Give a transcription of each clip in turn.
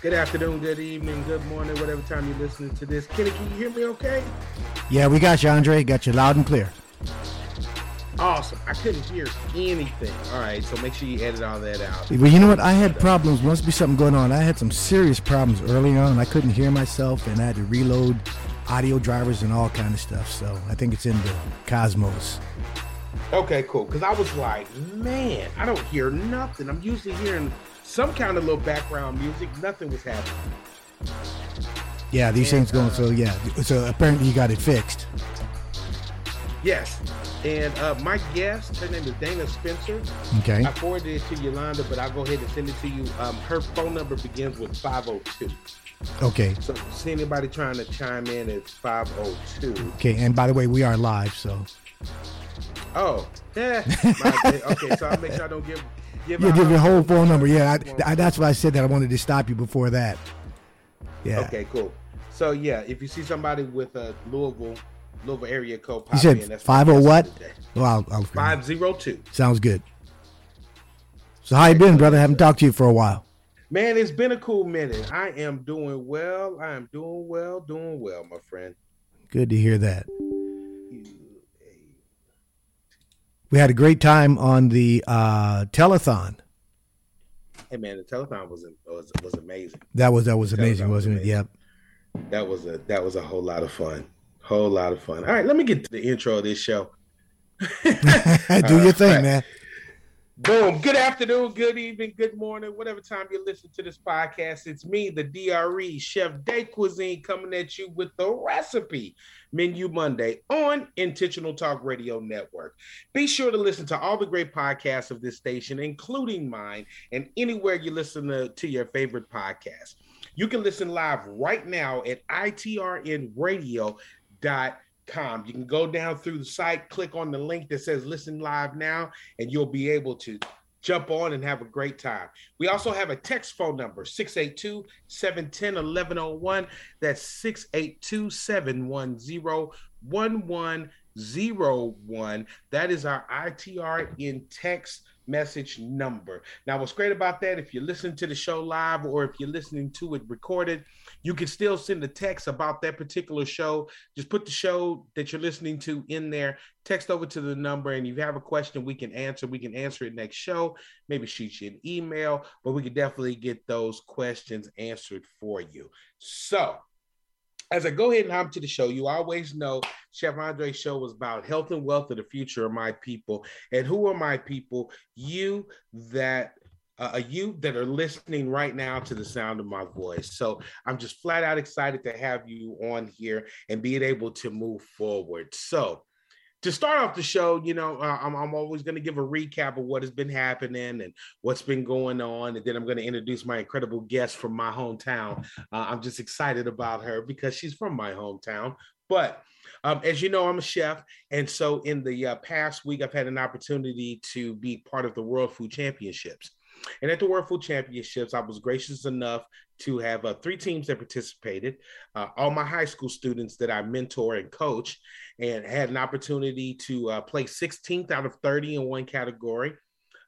Good afternoon, good evening, good morning, whatever time you're listening to this. Kenny, can you hear me okay? Yeah, we got you, Aundre. Got you loud and clear. Awesome. I couldn't hear anything. All right, so make sure you edit all that out. Well, you know what? I had problems. Must be something going on. I had some serious problems early on. I couldn't hear myself, and I had to reload audio drivers and all kind of stuff. So I think it's in the cosmos. Okay, cool. Because I was like, man, I don't hear nothing. I'm usually hearing some kind of little background music. Nothing was happening. Yeah, these And, things going. uh, So yeah, so apparently you got it fixed. Yes. And uh, my guest, her name is Dana Spencer. Okay. I forwarded it to Yolanda, but I'll go ahead and send it to you. Um, her phone number begins with 502. Okay. So, see anybody trying to chime in, it's 502. Okay. And by the way, we are live, so Oh, yeah. Okay, so I'll make sure I don't give give yeah, give your whole phone number. Yeah, I, I, that's why I said that. I wanted to stop you before that. Yeah. Okay, cool. So yeah, if you see somebody with a Louisville Louisville area code, pop You said my 50 what? Well, oh, I'll, I'll, Five zero two. sounds good. So how you been, brother? Haven't talked to you for a while. Man, it's been a cool minute. I am doing well. I am doing well, doing well, my friend. Good to hear that. We had a great time on the uh, telethon. Hey man, the telethon was was was amazing. That was that was amazing, Telethon was wasn't it? Yep. That was a that was a whole lot of fun. Whole lot of fun. All right, let me get to the intro of this show. Do your thing, man. Boom. Good afternoon, good evening, good morning, whatever time you listen to this podcast. It's me, the DRE, Chef Day Cuisine, coming at you with the recipe menu Monday on Intentional Talk Radio Network. Be sure to listen to all the great podcasts of this station, including mine, and anywhere you listen to, to your favorite podcast. You can listen live right now at itrnradio.com. You can go down through the site, click on the link that says listen live now, and you'll be able to jump on and have a great time. We also have a text phone number 682 710 1101. That's 682 710 1101. That is our ITRN text message number. Now, what's great about that, if you listen to the show live or if you're listening to it recorded, you can still send a text about that particular show. Just put the show that you're listening to in there, text over to the number, and if you have a question, we can answer. We can answer it next show, maybe shoot you an email, but we can definitely get those questions answered for you. So, as I go ahead and hop to the show, you always know Chef Aundre's show was about health and wealth of the future of my people. And who are my people? You that uh, you that are listening right now to the sound of my voice. So I'm just flat out excited to have you on here and being able to move forward. So to start off the show, you know, uh, I'm, I'm always going to give a recap of what has been happening and what's been going on. And then I'm going to introduce my incredible guest from my hometown. Uh, I'm just excited about her because she's from my hometown. But um, as you know, I'm a chef. And so in the uh, past week, I've had an opportunity to be part of the World Food Championships. And at the World Food Championships, I was gracious enough to have uh, three teams that participated, uh, all my high school students that I mentor and coach, and had an opportunity to uh, place 16th out of 30 in one category.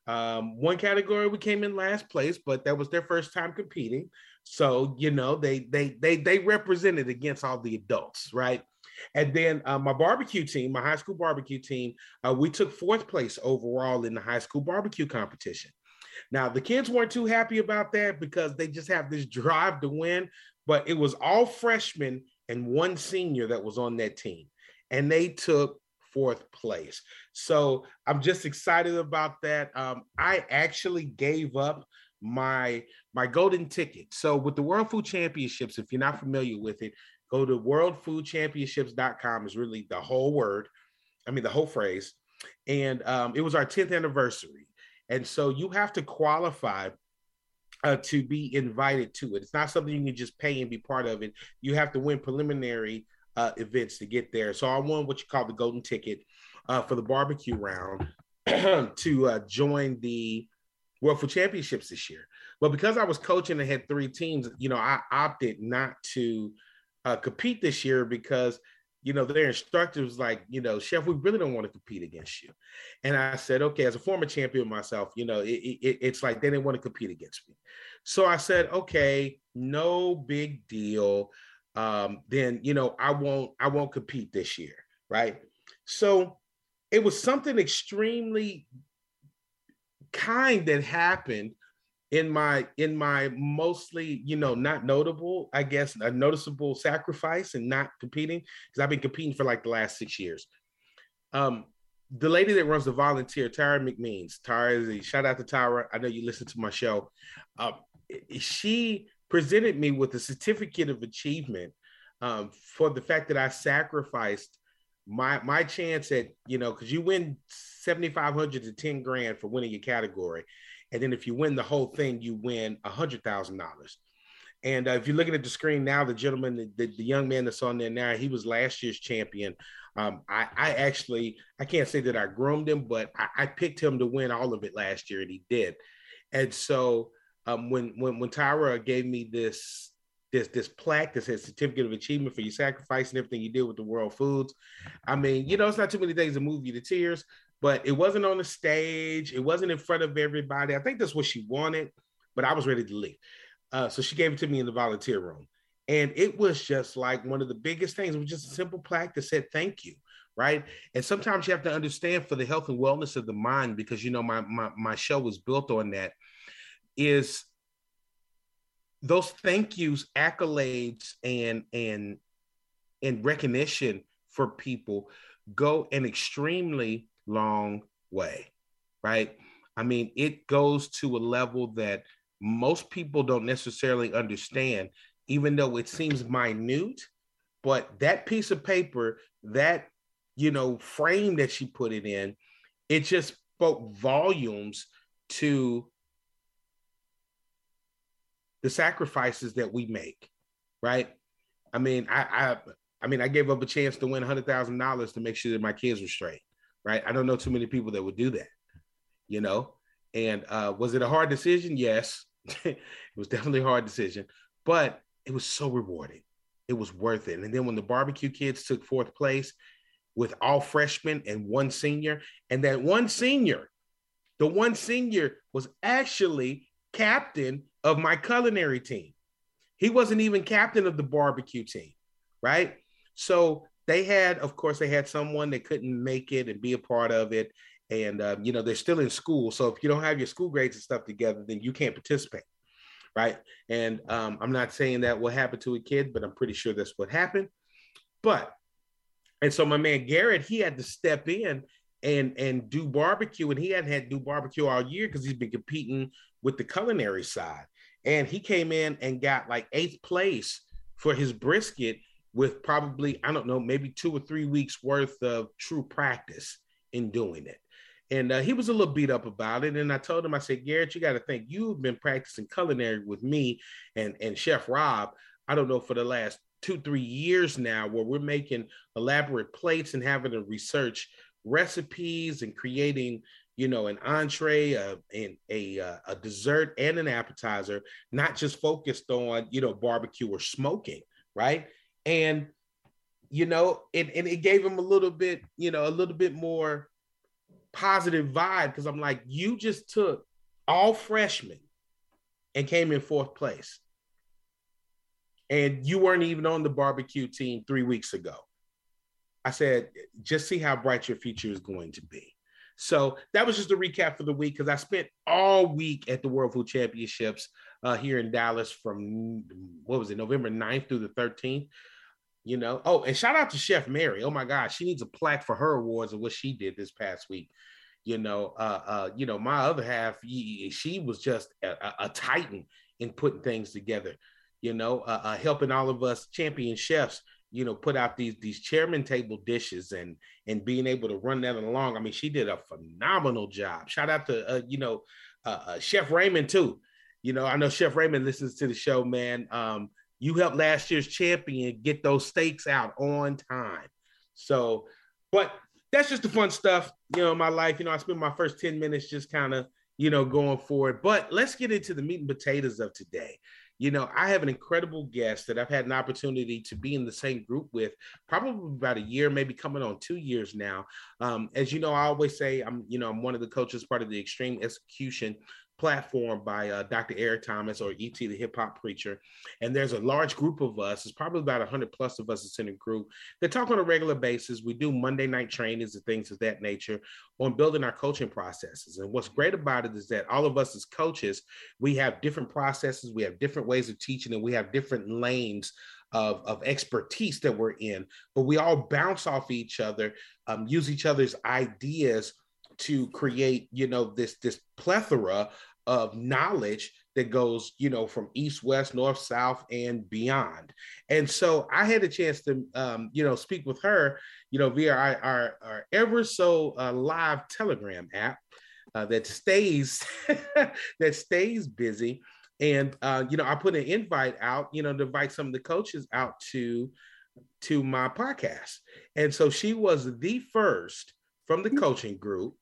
Um, one category we came in last place, but that was their first time competing. So you know they they they they represented against all the adults, right? And then uh, my barbecue team, my high school barbecue team, uh, we took fourth place overall in the high school barbecue competition. Now, the kids weren't too happy about that because they just have this drive to win, but it was all freshmen and one senior that was on that team, and they took fourth place. So I'm just excited about that. Um, I actually gave up my my golden ticket. So with the World Food Championships, if you're not familiar with it, go to worldfoodchampionships.com is really the whole word. I mean the whole phrase. And um, it was our 10th anniversary. And so you have to qualify uh, to be invited to it. It's not something you can just pay and be part of it. You have to win preliminary uh, events to get there. So I won what you call the golden ticket uh, for the barbecue round to uh, join the World Food Championships this year. But because I was coaching and had three teams, you know, I opted not to uh, compete this year because you know, their instructor was like, you know, chef, we really don't want to compete against you. And I said, okay, as a former champion myself, you know, it, it, it's like they didn't want to compete against me. So I said, okay, no big deal. Um, then you know, I won't, I won't compete this year, right? So it was something extremely kind that happened in my in my mostly you know not notable i guess a noticeable sacrifice and not competing because i've been competing for like the last six years. Um the lady that runs the volunteer tara mcmeans tara is a shout out to tara i know you listen to my show. Um, she presented me with a certificate of achievement um, for the fact that i sacrificed my my chance at you know because you win 7500 to 10 grand for winning your category and then if you win the whole thing, you win a hundred thousand dollars. And uh, if you're looking at the screen now, the gentleman, the, the, the, young man that's on there now, he was last year's champion. Um, I, I, actually, I can't say that I groomed him, but I, I, picked him to win all of it last year, and he did. And so um, when when when Tyra gave me this this this plaque that says certificate of achievement for your sacrifice and everything you did with the World Foods, I mean, you know, it's not too many things to move you to tears, but it wasn't on the stage. It wasn't in front of everybody. I think that's what she wanted, but I was ready to leave. Uh, so she gave it to me in the volunteer room. And it was just like one of the biggest things. It was just a simple plaque that said thank you, right? And sometimes you have to understand for the health and wellness of the mind, because you know my my, my show was built on that, is those thank yous, accolades, and and and recognition for people go an extremely long way, right? I mean, it goes to a level that most people don't necessarily understand, even though it seems minute. But that piece of paper, that you know, frame that she put it in, it just spoke volumes to the sacrifices that we make, right? I mean, I, I, I mean, I gave up a chance to win hundred thousand dollars to make sure that my kids were straight right? I don't know too many people that would do that, you know. And uh, was it a hard decision? Yes, it was definitely a hard decision, but it was so rewarding. It was worth it. And then when the barbecue kids took fourth place with all freshmen and one senior, and that one senior, the one senior was actually captain of my culinary team. He wasn't even captain of the barbecue team, right? So they had, of course, they had someone that couldn't make it and be a part of it. And, um, you know, they're still in school. So if you don't have your school grades and stuff together, then you can't participate. Right. And um, I'm not saying that will happen to a kid, but I'm pretty sure that's what happened. But, and so my man Garrett, he had to step in and and do barbecue and he hadn't had to do barbecue all year because he's been competing with the culinary side and he came in and got like eighth place for his brisket with probably, I don't know, maybe two or three weeks worth of true practice in doing it. And uh, he was a little beat up about it. And I told him, I said, Garrett, you got to think you've been practicing culinary with me and, and Chef Rob, I don't know, for the last two, three years now, where we're making elaborate plates and having to research recipes and creating, you know, an entree, uh, and a, uh, a dessert and an appetizer, not just focused on, you know, barbecue or smoking, right? And you know, and, and it gave him a little bit, you know, a little bit more positive vibe because I'm like, you just took all freshmen and came in fourth place. And you weren't even on the barbecue team three weeks ago. I said, just see how bright your future is going to be. So that was just a recap for the week because I spent all week at the World Food Championships uh, here in Dallas from what was it, November 9th through the 13th you know. Oh, and shout out to Chef Mary. Oh my God, she needs a plaque for her awards of what she did this past week. You know, uh, uh, you know, my other half, she was just a, a titan in putting things together. You know, uh, uh, helping all of us champion chefs, you know, put out these these chairman table dishes and and being able to run that along. I mean, she did a phenomenal job. Shout out to uh, you know, uh, uh, Chef Raymond too. You know, I know Chef Raymond listens to the show, man. Um, you helped last year's champion get those steaks out on time. So, but that's just the fun stuff, you know, my life. You know, I spent my first 10 minutes just kind of, you know, going for it. But let's get into the meat and potatoes of today. you know, I have an incredible guest that I've had an opportunity to be in the same group with probably about a year, maybe coming on two years now. Um, as you know, I always say I'm, you know, I'm one of the coaches, part of the Extreme Execution platform by uh, Dr. Eric Thomas or ET, the hip hop preacher. And there's a large group of us, it's probably about 100 plus of us that's in a group that talk on a regular basis. We do Monday night trainings and things of that nature on building our coaching processes. And what's great about it is that all of us as coaches, we have different processes, we have different ways of teaching, and we have different lanes of, of expertise that we're in, but we all bounce off each other, um, use each other's ideas to create, you know, this this plethora of knowledge that goes, you know, from east, west, north, south, and beyond. And so I had a chance to, um, you know, speak with her, you know, via our, our, our ever so uh, live Telegram app uh, that stays that stays busy. And uh, you know, I put an invite out, you know, to invite some of the coaches out to to my podcast. And so she was the first from the coaching group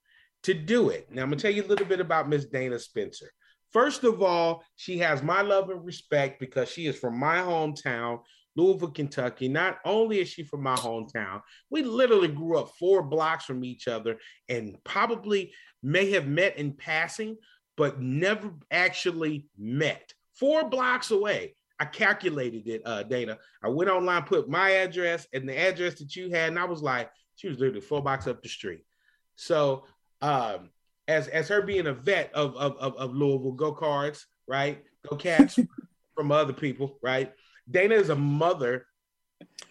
to do it. Now, I'm going to tell you a little bit about Miss Dana Spencer. First of all, she has my love and respect because she is from my hometown, Louisville, Kentucky. Not only is she from my hometown, we literally grew up four blocks from each other and probably may have met in passing, but never actually met. Four blocks away. I calculated it, uh, Dana. I went online, put my address and the address that you had, and I was like, she was literally four blocks up the street. So um, as as her being a vet of of of, of Louisville, go cards, right? Go cats from other people, right? Dana is a mother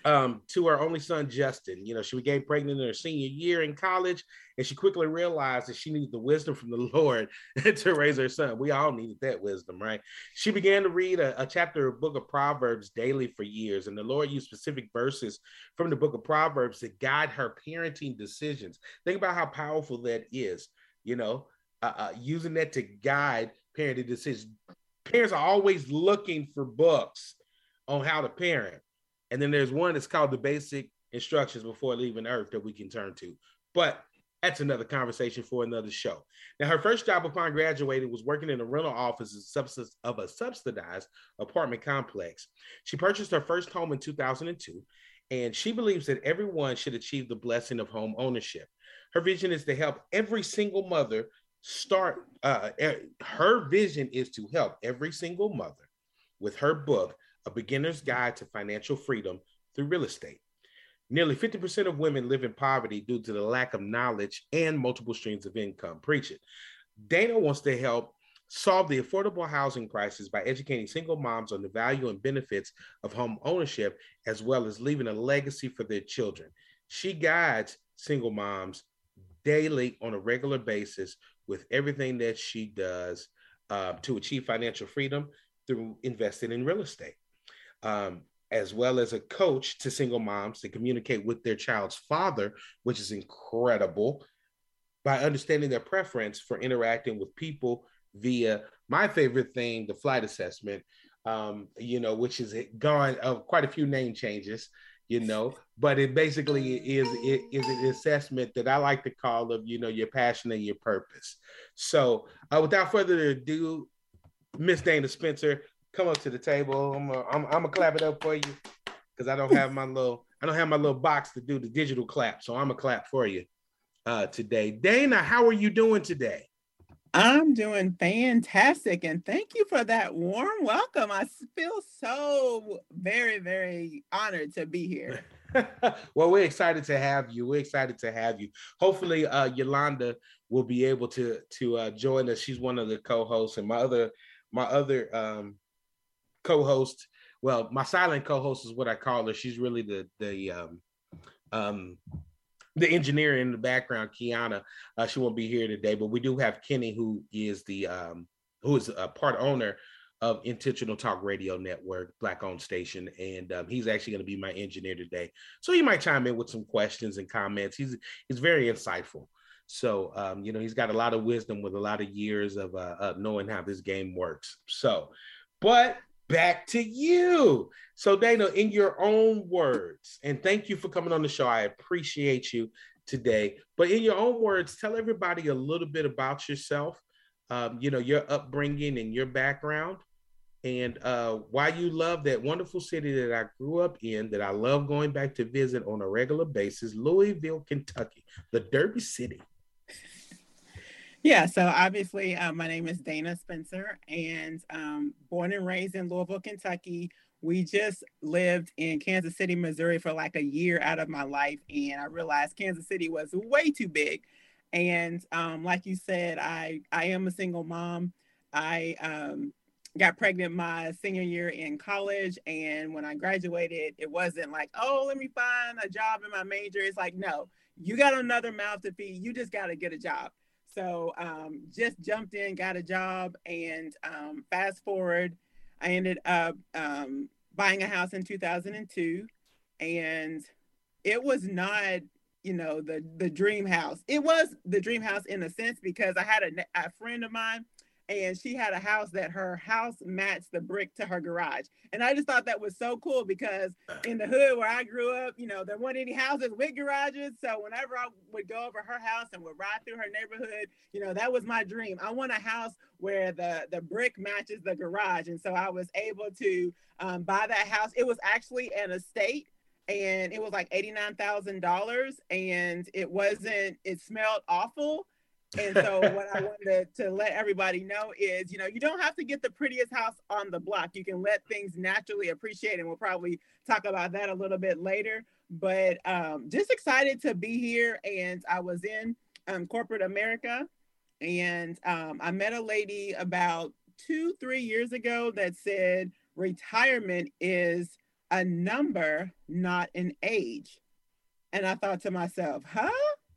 um, to her only son Justin. You know, she became pregnant in her senior year in college, and she quickly realized that she needed the wisdom from the Lord to raise her son. We all needed that wisdom, right? She began to read a, a chapter of Book of Proverbs daily for years, and the Lord used specific verses from the Book of Proverbs to guide her parenting decisions. Think about how powerful that is. You know, uh, uh, using that to guide parenting decisions. Parents are always looking for books on how to parent and then there's one that's called the basic instructions before leaving Earth that we can turn to. But that's another conversation for another show. Now, her first job upon graduating was working in a rental office of a subsidized apartment complex. She purchased her first home in 2002, and she believes that everyone should achieve the blessing of home ownership. Her vision is to help every single mother start. Uh, her vision is to help every single mother with her book, a beginner's guide to financial freedom through real estate. Nearly 50% of women live in poverty due to the lack of knowledge and multiple streams of income. Preach it. Dana wants to help solve the affordable housing crisis by educating single moms on the value and benefits of home ownership, as well as leaving a legacy for their children. She guides single moms daily on a regular basis with everything that she does uh, to achieve financial freedom through investing in real estate um, as well as a coach to single moms to communicate with their child's father, which is incredible, by understanding their preference for interacting with people via my favorite thing, the flight assessment, um, you know, which is gone of uh, quite a few name changes, you know, but it basically is it is an assessment that I like to call of you know your passion and your purpose. So, uh, without further ado, Miss Dana Spencer, come up to the table. I'm gonna I'm, I'm gonna clap it up for you because I don't have my little I don't have my little box to do the digital clap. So I'm gonna clap for you uh, today. Dana, how are you doing today? I'm doing fantastic, and thank you for that warm welcome. I feel so very, very honored to be here. well, we're excited to have you. We're excited to have you. Hopefully, uh, Yolanda will be able to to uh, join us. She's one of the co-hosts, and my other my other um, co-host. Well, my silent co-host is what I call her. She's really the the um, um, the engineer in the background, Kiana. Uh, she won't be here today, but we do have Kenny, who is the um, who is a part owner of Intentional Talk Radio Network, black owned station, and um, he's actually going to be my engineer today. So he might chime in with some questions and comments. He's he's very insightful. So um, you know he's got a lot of wisdom with a lot of years of uh, uh, knowing how this game works. So, but back to you. So, Dana, in your own words, and thank you for coming on the show. I appreciate you today. But in your own words, tell everybody a little bit about yourself, um, you know, your upbringing and your background, and uh, why you love that wonderful city that I grew up in, that I love going back to visit on a regular basis, Louisville, Kentucky, the Derby City. Yeah, so obviously, uh, my name is Dana Spencer, and um, born and raised in Louisville, Kentucky. We just lived in Kansas City, Missouri for like a year out of my life, and I realized Kansas City was way too big. And um, like you said, I I am a single mom. I um, got pregnant my senior year in college, and when I graduated, it wasn't like, oh, let me find a job in my major. It's like, no, you got another mouth to feed. You just got to get a job. So um, just jumped in, got a job, and um, fast forward, I ended up um, buying a house in 2002, and it was not, you know, the the dream house. It was the dream house in a sense because I had a, a friend of mine and she had a house that her house matched the brick to her garage. And I just thought that was so cool because in the hood where I grew up, you know, there weren't any houses with garages. So whenever I would go over her house and would ride through her neighborhood, you know, that was my dream. I want a house where the the brick matches the garage. And so I was able to um, buy that house. It was actually an estate and it was like $89,000 and it wasn't, it smelled awful and so what I wanted to let everybody know is, you know, you don't have to get the prettiest house on the block. You can let things naturally appreciate, and we'll probably talk about that a little bit later. But um, just excited to be here. And I was in um, corporate America, and um, I met a lady about two, three years ago that said retirement is a number, not an age. And I thought to myself, huh?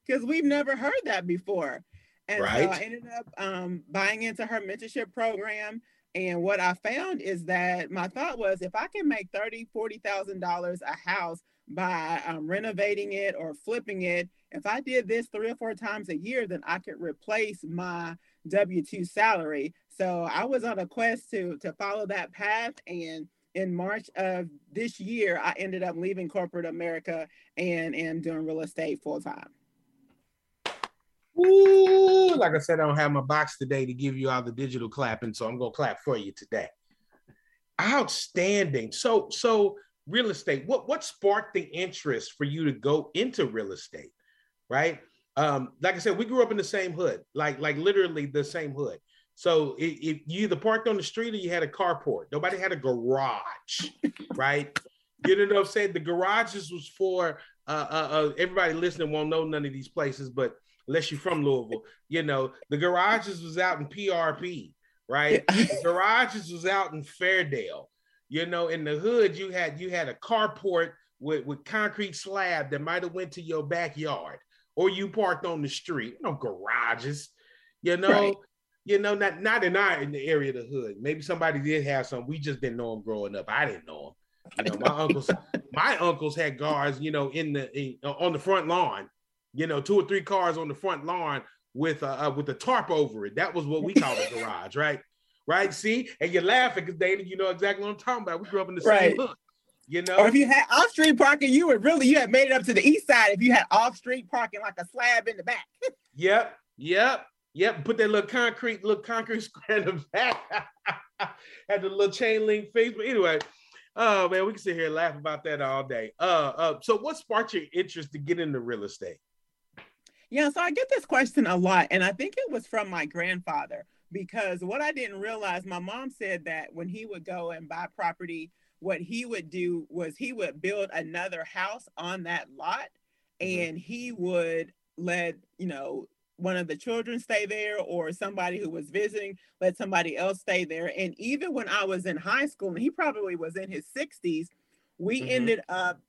Because we've never heard that before. And right. so I ended up um, buying into her mentorship program. And what I found is that my thought was if I can make thirty, forty thousand dollars a house by um, renovating it or flipping it, if I did this three or four times a year, then I could replace my W two salary. So I was on a quest to to follow that path and in March of this year, I ended up leaving corporate America and am doing real estate full time. Ooh, like I said, I don't have my box today to give you all the digital clapping, so I'm gonna clap for you today. Outstanding. So, so real estate. What what sparked the interest for you to go into real estate? Right. Um, like I said, we grew up in the same hood, like like literally the same hood. So if, you either parked on the street or you had a carport, nobody had a garage, right? You know what I'm saying? The garages was for uh, uh, uh, everybody listening won't know none of these places, but unless you're from Louisville. You know, the garages was out in PRP, right? the garages was out in Fairdale. You know, in the hood, you had you had a carport with, with concrete slab that might have went to your backyard, or you parked on the street. No garages, you know. Right. You know, not not in our in the area of the hood. Maybe somebody did have some. We just didn't know them growing up. I didn't know them. You know, my uncles, my uncles had guards. You know, in the in, on the front lawn you know, two or three cars on the front lawn with uh, uh with a tarp over it. That was what we called a garage, right? Right. See, and you're laughing because Dana, you know exactly what I'm talking about. We grew up in the right. same hood. You know, or if you had off street parking, you would really you had made it up to the east side if you had off street parking like a slab in the back. yep, yep, yep. Put that little concrete, little concrete square in the back. had the little chain link fence. But anyway, oh man, we can sit here and laugh about that all day. Uh, uh, so what sparked your interest to get into real estate? Yeah, so I get this question a lot, and I think it was from my grandfather because what I didn't realize, my mom said that when he would go and buy property, what he would do was he would build another house on that lot mm-hmm. and he would let, you know, one of the children stay there or somebody who was visiting let somebody else stay there and even when i was in high school and he probably was in his 60s we mm-hmm. ended up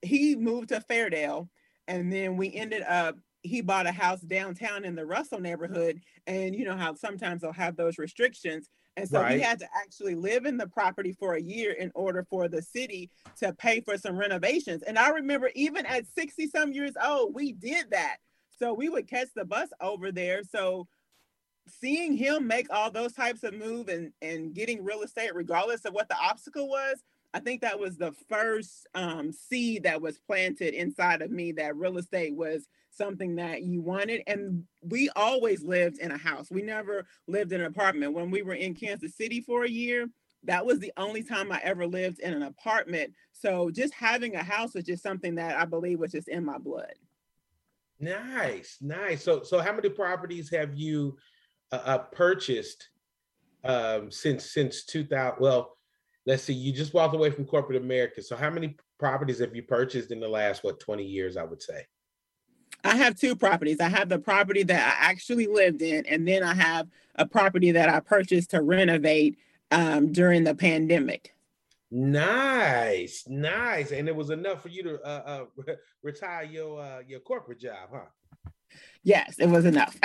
he moved to fairdale and then we ended up he bought a house downtown in the Russell neighborhood. And you know how sometimes they'll have those restrictions. And so right. he had to actually live in the property for a year in order for the city to pay for some renovations. And I remember even at 60 some years old, we did that. So we would catch the bus over there. So seeing him make all those types of move and, and getting real estate, regardless of what the obstacle was, I think that was the first um, seed that was planted inside of me that real estate was something that you wanted. And we always lived in a house. We never lived in an apartment. When we were in Kansas City for a year, that was the only time I ever lived in an apartment. So just having a house was just something that I believe was just in my blood. Nice, nice. So, so how many properties have you uh, uh, purchased um, since since 2000? Well, let's see. You just walked away from corporate America. So, how many properties have you purchased in the last what 20 years? I would say. I have two properties. I have the property that I actually lived in, and then I have a property that I purchased to renovate um, during the pandemic. Nice, nice, and it was enough for you to uh, uh, retire your uh, your corporate job, huh? Yes, it was enough.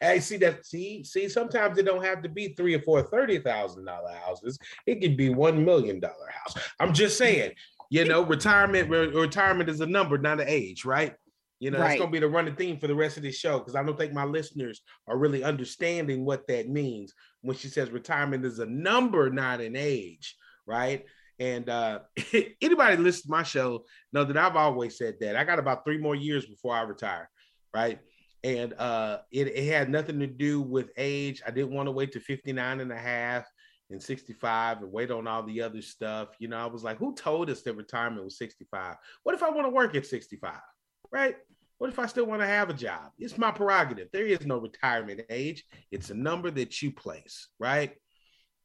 hey, see that? See, see. Sometimes it don't have to be three or four thirty thousand dollar houses. It could be one million dollar house. I'm just saying. You know, retirement. Re- retirement is a number, not an age, right? You know, right. it's gonna be the running theme for the rest of the show because I don't think my listeners are really understanding what that means when she says retirement is a number, not an age, right? And uh, anybody listen to my show know that I've always said that. I got about three more years before I retire, right? And uh, it, it had nothing to do with age. I didn't want to wait to 59 and a half and 65 and wait on all the other stuff. You know, I was like, who told us that retirement was 65? What if I want to work at 65? Right? What if I still want to have a job? It's my prerogative. There is no retirement age. It's a number that you place, right?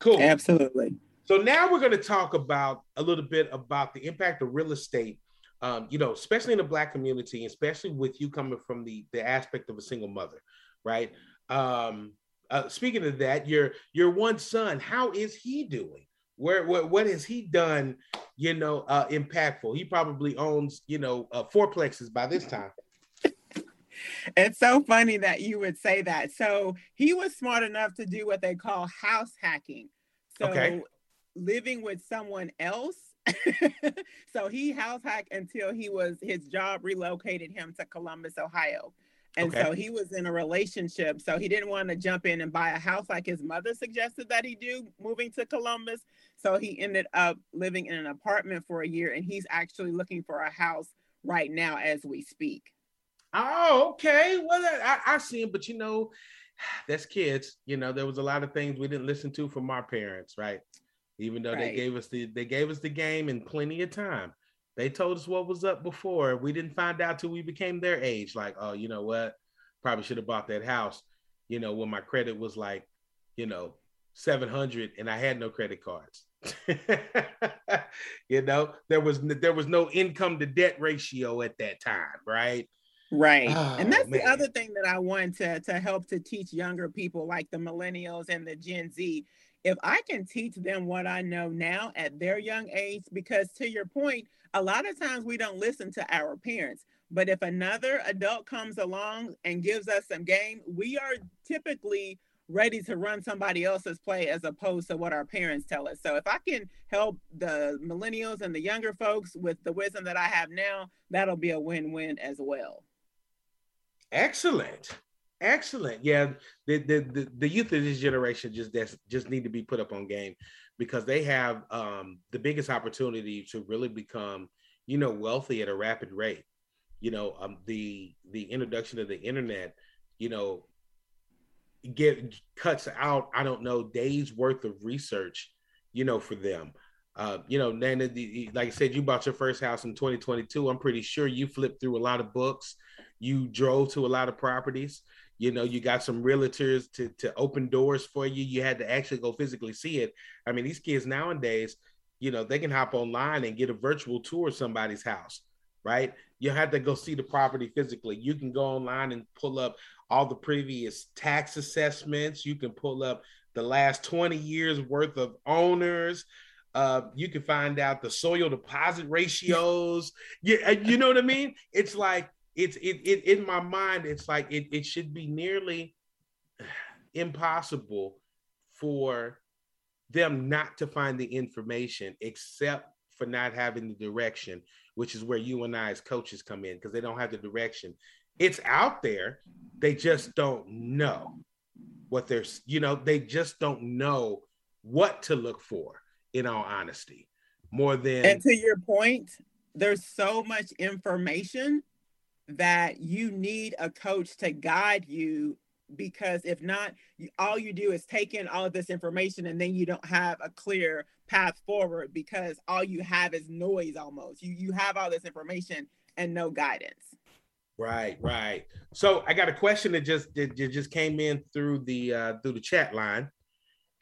Cool. Absolutely. So now we're going to talk about a little bit about the impact of real estate. Um, you know, especially in the black community, especially with you coming from the the aspect of a single mother, right? Um, uh, speaking of that, your your one son, how is he doing? Where what, what has he done? You know, uh, impactful. He probably owns you know uh, fourplexes by this time it's so funny that you would say that. So he was smart enough to do what they call house hacking. So okay. living with someone else. so he house hacked until he was his job relocated him to Columbus, Ohio. And okay. so he was in a relationship. So he didn't want to jump in and buy a house like his mother suggested that he do, moving to Columbus. So he ended up living in an apartment for a year and he's actually looking for a house right now as we speak. Oh, okay. Well, I, I see him, but you know, that's kids. You know, there was a lot of things we didn't listen to from our parents, right? Even though right. they gave us the they gave us the game in plenty of time. They told us what was up before. We didn't find out till we became their age. Like, oh, you know what? Probably should have bought that house. You know, when my credit was like, you know, seven hundred, and I had no credit cards. you know, there was there was no income to debt ratio at that time, right? Right. Oh, and that's man. the other thing that I want to, to help to teach younger people like the millennials and the Gen Z. If I can teach them what I know now at their young age, because to your point, a lot of times we don't listen to our parents. But if another adult comes along and gives us some game, we are typically ready to run somebody else's play as opposed to what our parents tell us. So if I can help the millennials and the younger folks with the wisdom that I have now, that'll be a win-win as well. Excellent. Excellent. Yeah, the, the the, the youth of this generation just just need to be put up on game because they have um, the biggest opportunity to really become, you know, wealthy at a rapid rate. You know, um, the the introduction of the internet, you know, get cuts out. I don't know days worth of research, you know, for them. Uh, you know, then like I said, you bought your first house in 2022. I'm pretty sure you flipped through a lot of books you drove to a lot of properties. You know you got some realtors to to open doors for you. You had to actually go physically see it. I mean these kids nowadays you know they can hop online and get a virtual tour of somebody's house right? You have to go see the property physically. You can go online and pull up all the previous tax assessments. You can pull up the last 20 years worth of owners. Uh, you can find out the soil deposit ratios. Yeah, you know what I mean. It's like it's it, it in my mind it's like it, it should be nearly impossible for them not to find the information except for not having the direction which is where you and i as coaches come in because they don't have the direction. It's out there. They just don't know what they're you know they just don't know what to look for in all honesty more than and to your point there's so much information that you need a coach to guide you because if not, you, all you do is take in all of this information and then you don't have a clear path forward because all you have is noise almost. You you have all this information and no guidance. Right, right. So I got a question that just that just came in through the uh, through the chat line.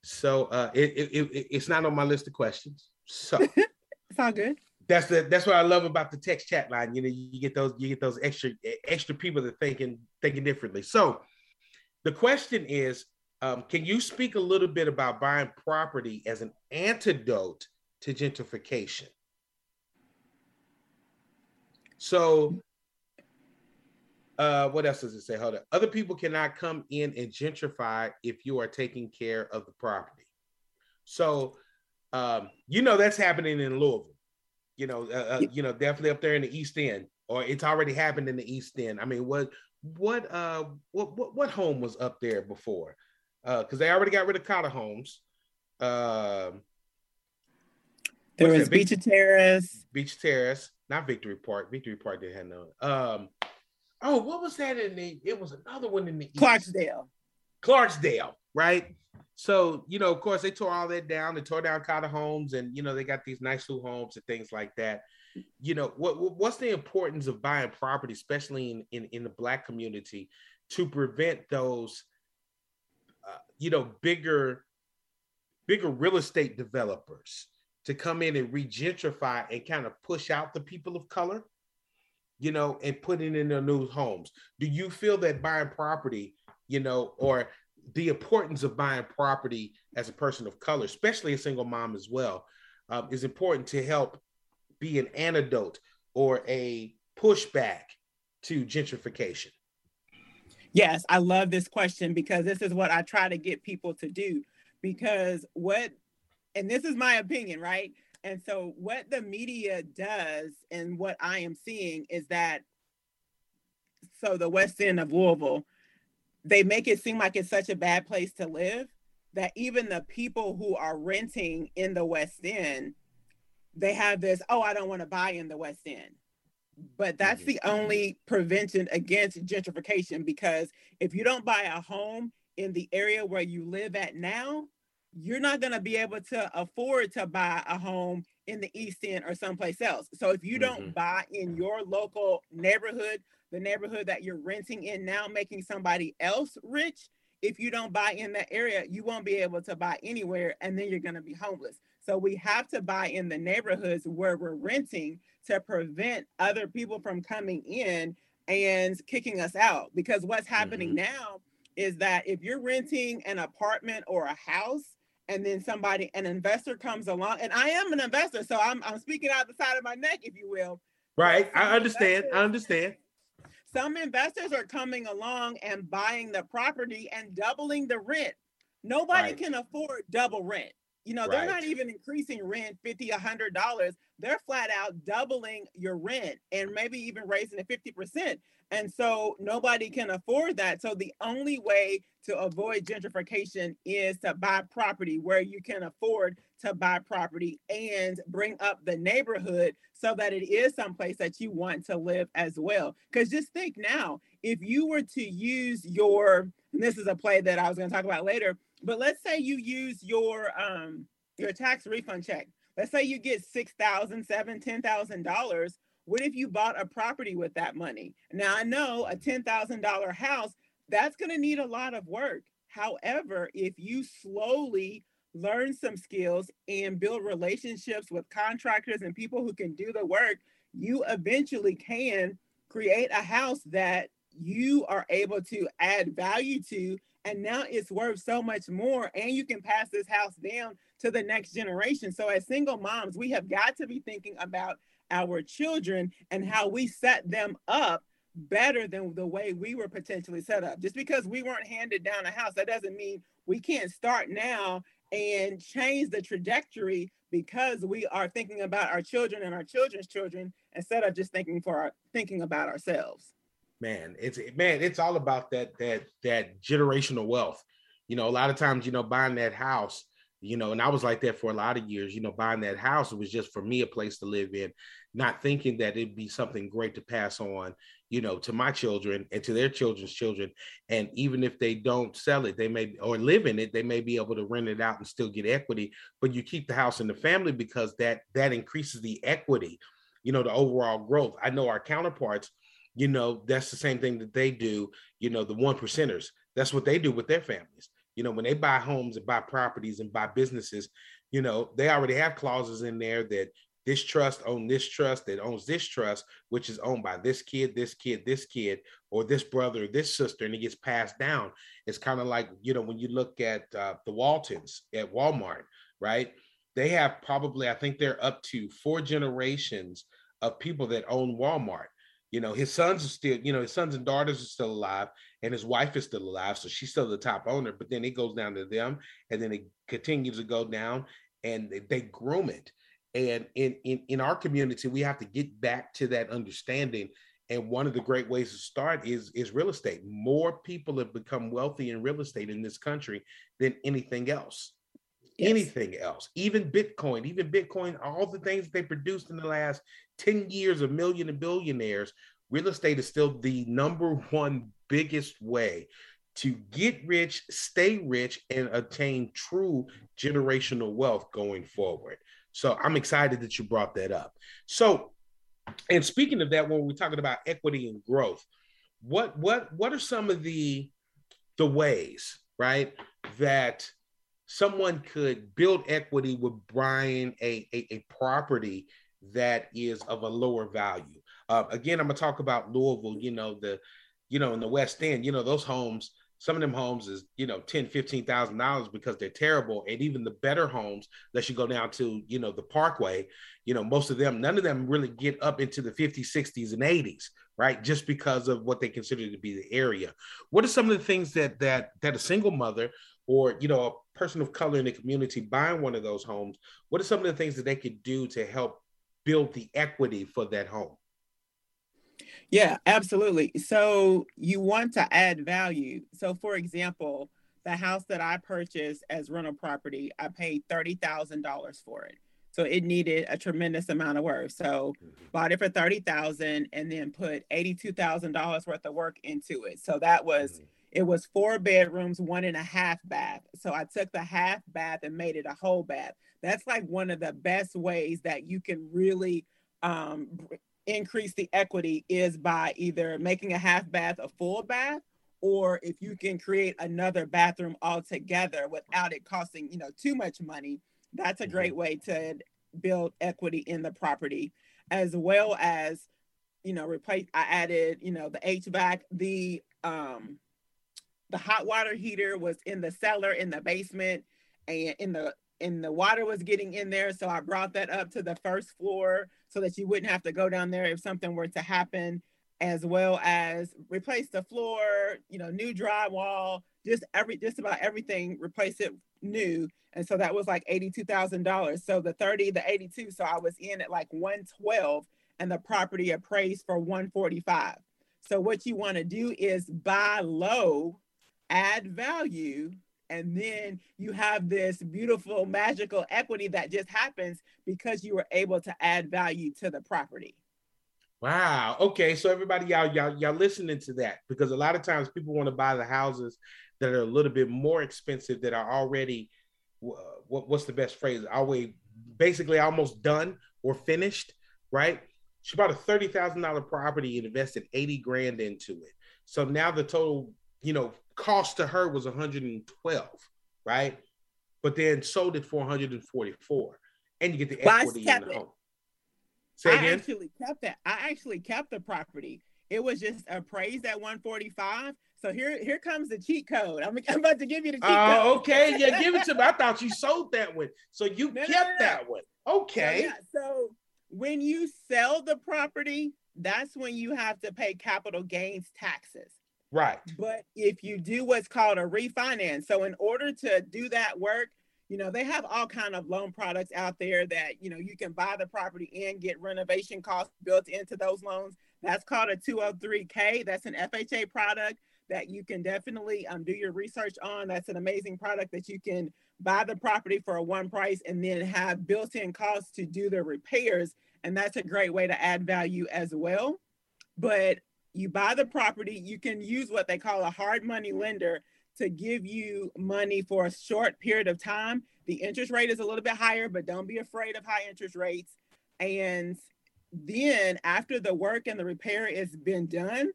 So uh, it, it, it it's not on my list of questions. So it's all good. That's the that's what I love about the text chat line. You know, you get those you get those extra extra people that thinking thinking differently. So the question is, um, can you speak a little bit about buying property as an antidote to gentrification? So uh, what else does it say? Hold on. Other people cannot come in and gentrify if you are taking care of the property. So, um, you know that's happening in Louisville. You know, uh, uh, you know, definitely up there in the East End, or it's already happened in the East End. I mean, what, what, uh, what, what, what home was up there before? Uh because uh, they already got rid of Cotter homes. Um, there was Beecher Terrace. Beecher Terrace, not Victory Park. Victory Park didn't have no. Um, Oh, what was that in the? It was another one in the Clarksdale. Clarksdale, right? So you know, of course, they tore all that down. They tore down Cotter homes, and you know, they got these nice new homes and things like that. You know, what what's the importance of buying property, especially in in, in the black community, to prevent those, uh, you know, bigger bigger real estate developers to come in and regentrify and kind of push out the people of color you know, and putting in their new homes. Do you feel that buying property, you know, or the importance of buying property as a person of color, especially a single mom as well, um, is important to help be an antidote or a pushback to gentrification? Yes, I love this question because this is what I try to get people to do. Because what, and this is my opinion, right? And so, what the media does, and what I am seeing, is that so the West End of Louisville, they make it seem like it's such a bad place to live that even the people who are renting in the West End, they have this, oh, I don't want to buy in the West End. But that's mm-hmm. the only prevention against gentrification because if you don't buy a home in the area where you live at now, you're not going to be able to afford to buy a home in the East End or someplace else. So if you don't mm-hmm. buy in your local neighborhood, the neighborhood that you're renting in now, making somebody else rich, if you don't buy in that area, you won't be able to buy anywhere and then you're going to be homeless. So we have to buy in the neighborhoods where we're renting to prevent other people from coming in and kicking us out. Because what's happening mm-hmm. now is that if you're renting an apartment or a house, and then somebody an investor comes along and i am an investor so i'm, I'm speaking out the side of my neck if you will. Right i understand i understand. Some investors are coming along and buying the property and doubling the rent. Nobody right. can afford double rent you know, right. they're not even increasing rent 50, a hundred dollars. They're flat out doubling your rent and maybe even raising it 50%. And so nobody can afford that. So the only way to avoid gentrification is to buy property where you can afford to buy property and bring up the neighborhood so that it is someplace that you want to live as well. Because just think now, if you were to use your, and this is a play that I was going to talk about later, but let's say you use your um your tax refund check. Let's say you get six thousand, seven, ten thousand dollars what if you bought a property with that money? Now, I know a $10,000 house, that's going to need a lot of work. However, if you slowly learn some skills and build relationships with contractors and people who can do the work, you eventually can create a house that you are able to add value to. And now it's worth so much more. And you can pass this house down to the next generation. So, as single moms, we have got to be thinking about our children and how we set them up better than the way we were potentially set up. Just because we weren't handed down a house, that doesn't mean we can't start now and change the trajectory because we are thinking about our children and our children's children instead of just thinking for our thinking about ourselves. Man, it's man, it's all about that that that generational wealth. You know, a lot of times, you know, buying that house, you know, and I was like that for a lot of years, you know, buying that house, was just for me a place to live in, not thinking that it'd be something great to pass on, you know, to my children and to their children's children. And even if they don't sell it, they may or live in it, they may be able to rent it out and still get equity. But you keep the house in the family because that that increases the equity, you know, the overall growth. I know our counterparts, you know, that's the same thing that they do, you know, the one percenters. That's what they do with their families. You know, when they buy homes and buy properties and buy businesses, you know, they already have clauses in there that this trust owns this trust that owns this trust, which is owned by this kid, this kid, this kid, or this brother, this sister, and it gets passed down. It's kind of like, you know, when you look at uh, the Waltons at Walmart, right? They have probably, I think they're up to four generations of people that own Walmart. You know, his sons are still, you know, his sons and daughters are still alive, and his wife is still alive. So she's still the top owner, but then it goes down to them, and then it continues to go down, and they, they groom it and in, in in our community, we have to get back to that understanding. And one of the great ways to start is is real estate. More people have become wealthy in real estate in this country than anything else. Yes. Anything else, even Bitcoin, even Bitcoin, all the things they produced in the last 10 years of million and billionaires, real estate is still the number one biggest way to get rich, stay rich, and attain true generational wealth going forward. So I'm excited that you brought that up. So, and speaking of that, when we're talking about equity and growth, what what what are some of the the ways, right, that someone could build equity with buying a, a, a property that is of a lower value? Uh, again, I'm gonna talk about Louisville. You know the, you know in the West End. You know those homes some of them homes is you know ten fifteen thousand dollars because they're terrible and even the better homes unless you go down to you know the parkway you know most of them none of them really get up into the 50s 60s and 80s right just because of what they consider to be the area what are some of the things that that that a single mother or you know a person of color in the community buying one of those homes what are some of the things that they could do to help build the equity for that home yeah, absolutely. So you want to add value. So, for example, the house that I purchased as rental property, I paid $30,000 for it. So it needed a tremendous amount of work. So mm-hmm. bought it for 30,000 and then put $82,000 worth of work into it. So that was mm-hmm. It was four bedrooms, one and a half bath. So I took the half bath and made it a whole bath. That's like one of the best ways that you can really um, increase the equity is by either making a half bath a full bath or if you can create another bathroom altogether without it costing you know too much money that's a great mm-hmm. way to build equity in the property as well as you know replace i added you know the hvac the um the hot water heater was in the cellar in the basement and in the and the water was getting in there so i brought that up to the first floor so that you wouldn't have to go down there if something were to happen, as well as replace the floor, you know, new drywall, just every just about everything, replace it new. And so that was like $82,000. So the 30, the 82, so I was in at like 112 and the property appraised for 145. So what you want to do is buy low, add value, and then you have this beautiful magical equity that just happens because you were able to add value to the property. Wow. Okay. So everybody y'all y'all y'all listening to that? Because a lot of times people want to buy the houses that are a little bit more expensive that are already what, what's the best phrase? Always basically almost done or finished right? She bought a $30000 property and invested 80 grand into it. So now the total you know cost to her was 112, right? But then sold it for 144, and you get the equity in the home. Say I again? actually kept that. I actually kept the property. It was just appraised at 145. So here, here comes the cheat code. I'm, I'm about to give you the cheat uh, code. okay, yeah, give it to me. I thought you sold that one, so you no, kept no, no, that one. Okay. So, yeah, so when you sell the property, that's when you have to pay capital gains taxes. Right. But if you do what's called a refinance, so in order to do that work, you know, they have all kind of loan products out there that, you know, you can buy the property and get renovation costs built into those loans. That's called a 203K. That's an FHA product that you can definitely um, do your research on. That's an amazing product that you can buy the property for a one price and then have built-in costs to do the repairs. And that's a great way to add value as well. But you buy the property, you can use what they call a hard money lender to give you money for a short period of time. The interest rate is a little bit higher, but don't be afraid of high interest rates. And then after the work and the repair has been done,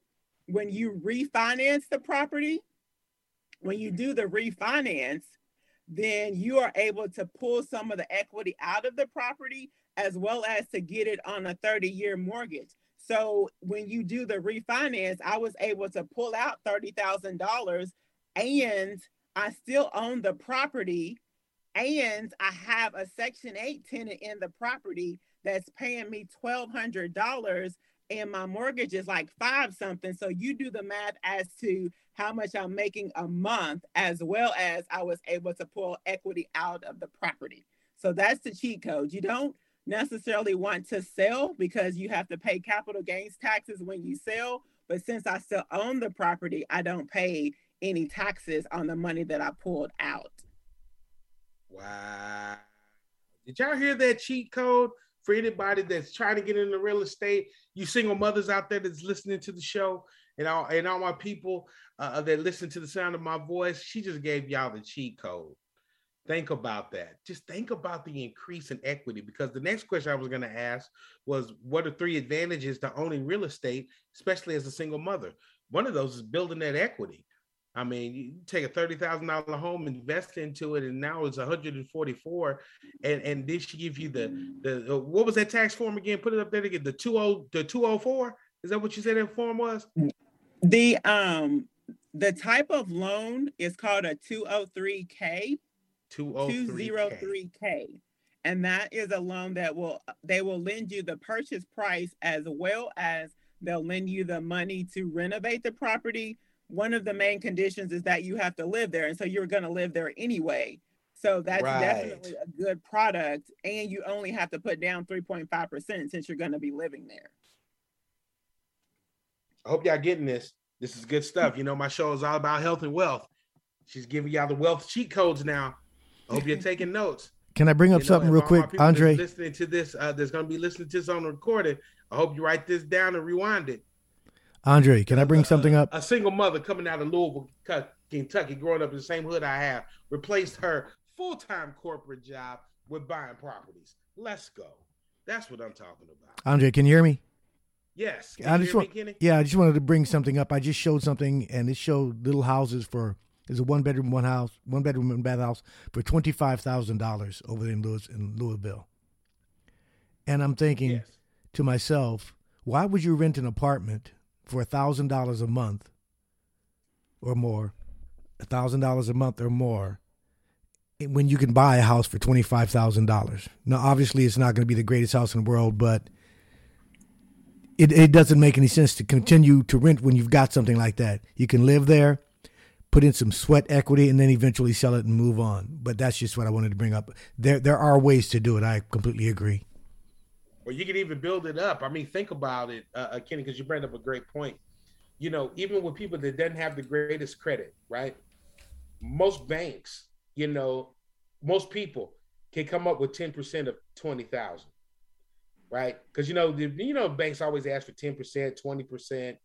when you refinance the property, when you do the refinance, then you are able to pull some of the equity out of the property as well as to get it on a 30 year mortgage. So when you do the refinance, I was able to pull out $30,000 and I still own the property and I have a Section 8 tenant in the property that's paying me $1,200 and my mortgage is like five something. So you do the math as to how much I'm making a month, as well as I was able to pull equity out of the property. So that's the cheat code. You don't necessarily want to sell because you have to pay capital gains taxes when you sell. But since I still own the property, I don't pay any taxes on the money that I pulled out. Wow. Did y'all hear that cheat code for anybody that's trying to get into real estate? You single mothers out there that's listening to the show and all and all my people uh, that listen to the sound of my voice, she just gave y'all the cheat code. Think about that. Just think about the increase in equity because the next question I was going to ask was what are three advantages to owning real estate, especially as a single mother? One of those is building that equity. I mean, you take a thirty thousand dollar home, invest into it, and now it's one hundred and forty four, and and this should give you the the what was that tax form again? Put it up there to get the two oh the two oh four. Is that what you said that form was? The um the type of loan is called a two oh three K. 203K. And that is a loan that will they will lend you the purchase price as well as they'll lend you the money to renovate the property. One of the main conditions is that you have to live there. And so you're going to live there anyway. So that's right. definitely a good product. And you only have to put down 3.5% since you're going to be living there. I hope y'all getting this. This is good stuff. You know, my show is all about health and wealth. She's giving y'all the wealth cheat codes now. I hope you're taking notes. Can I bring up you know, something real quick, Aundre? Listening to this, uh, there's going to be listening to this on the recording. I hope you write this down and rewind it. Aundre, can I bring something up? A single mother coming out of Louisville, Kentucky, growing up in the same hood I have, replaced her full time corporate job with buying properties. Let's go. That's what I'm talking about. Aundre, can you hear me? Yes. Can I just want, me, yeah, I just wanted to bring something up. I just showed something, and it showed little houses for there's a one bedroom, one house, one bedroom and bath house for twenty five thousand dollars over there in Louis in Louisville. And I'm thinking yes. to myself, why would you rent an apartment for a thousand dollars a month or more, a thousand dollars a month or more, when you can buy a house for twenty five thousand dollars? Now, obviously, it's not going to be the greatest house in the world, but it, it doesn't make any sense to continue to rent when you've got something like that. You can live there put in some sweat equity and then eventually sell it and move on. But that's just what I wanted to bring up. There there are ways to do it. I completely agree. Well, you can even build it up. I mean, think about it, uh, uh Kenny, because you bring up a great point. You know, even with people that doesn't have the greatest credit, right? Most banks, you know, most people can come up with ten percent of twenty thousand, right? Because you know, the, you know, banks always ask for ten percent, twenty percent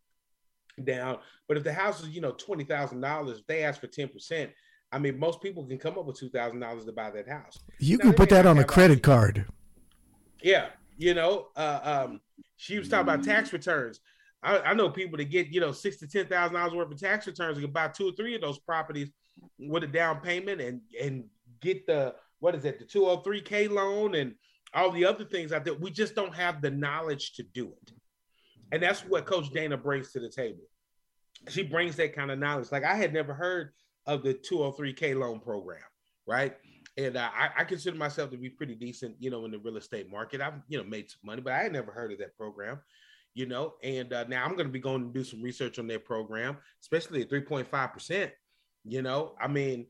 down. But if the house is, you know, twenty thousand dollars, if they ask for ten percent, I mean, most people can come up with two thousand dollars to buy that house. You now, can put that on a credit card. Yeah, you know, uh, um, she was talking about tax returns. I, I know people that get you know six to ten thousand dollars worth of tax returns and can buy two or three of those properties with a down payment and and get the what is it the two hundred three k loan and all the other things out there. We just don't have the knowledge to do it. And that's what Coach Dana brings to the table. She brings that kind of knowledge. Like I had never heard of the 203K loan program, right? And uh, I, I, consider myself to be pretty decent, you know, in the real estate market. I've, you know, made some money, but I had never heard of that program, you know. And uh, now I'm going to be going to do some research on that program, especially at 3.5%. You know, I mean,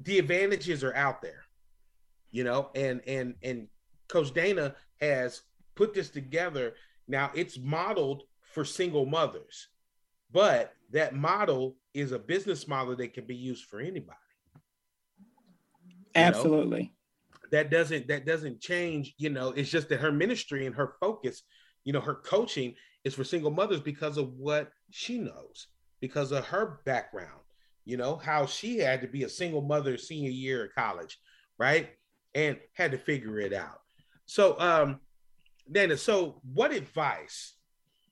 the advantages are out there, you know, and and and Coach Dana has put this together now it's modeled for single mothers, but that model is a business model that can be used for anybody. Absolutely. Know? That doesn't that doesn't change, you know, it's just that her ministry and her focus, you know, her coaching is for single mothers because of what she knows, because of her background, you know, how she had to be a single mother senior year of college, right? And had to figure it out. So um Dana, so what advice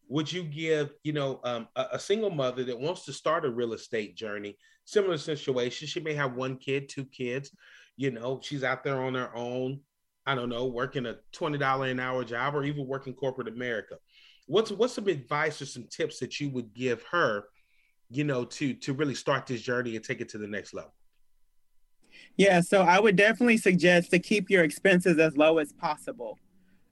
would you give, you know, um, a, a, single mother that wants to start a real estate journey? Similar situation. She may have one kid, two kids. You know, she's out there on her own. I don't know, working a twenty dollar an hour job, or even working corporate America. What's what's some advice or some tips that you would give her, you know, to to really start this journey and take it to the next level? Yeah, so I would definitely suggest to keep your expenses as low as possible.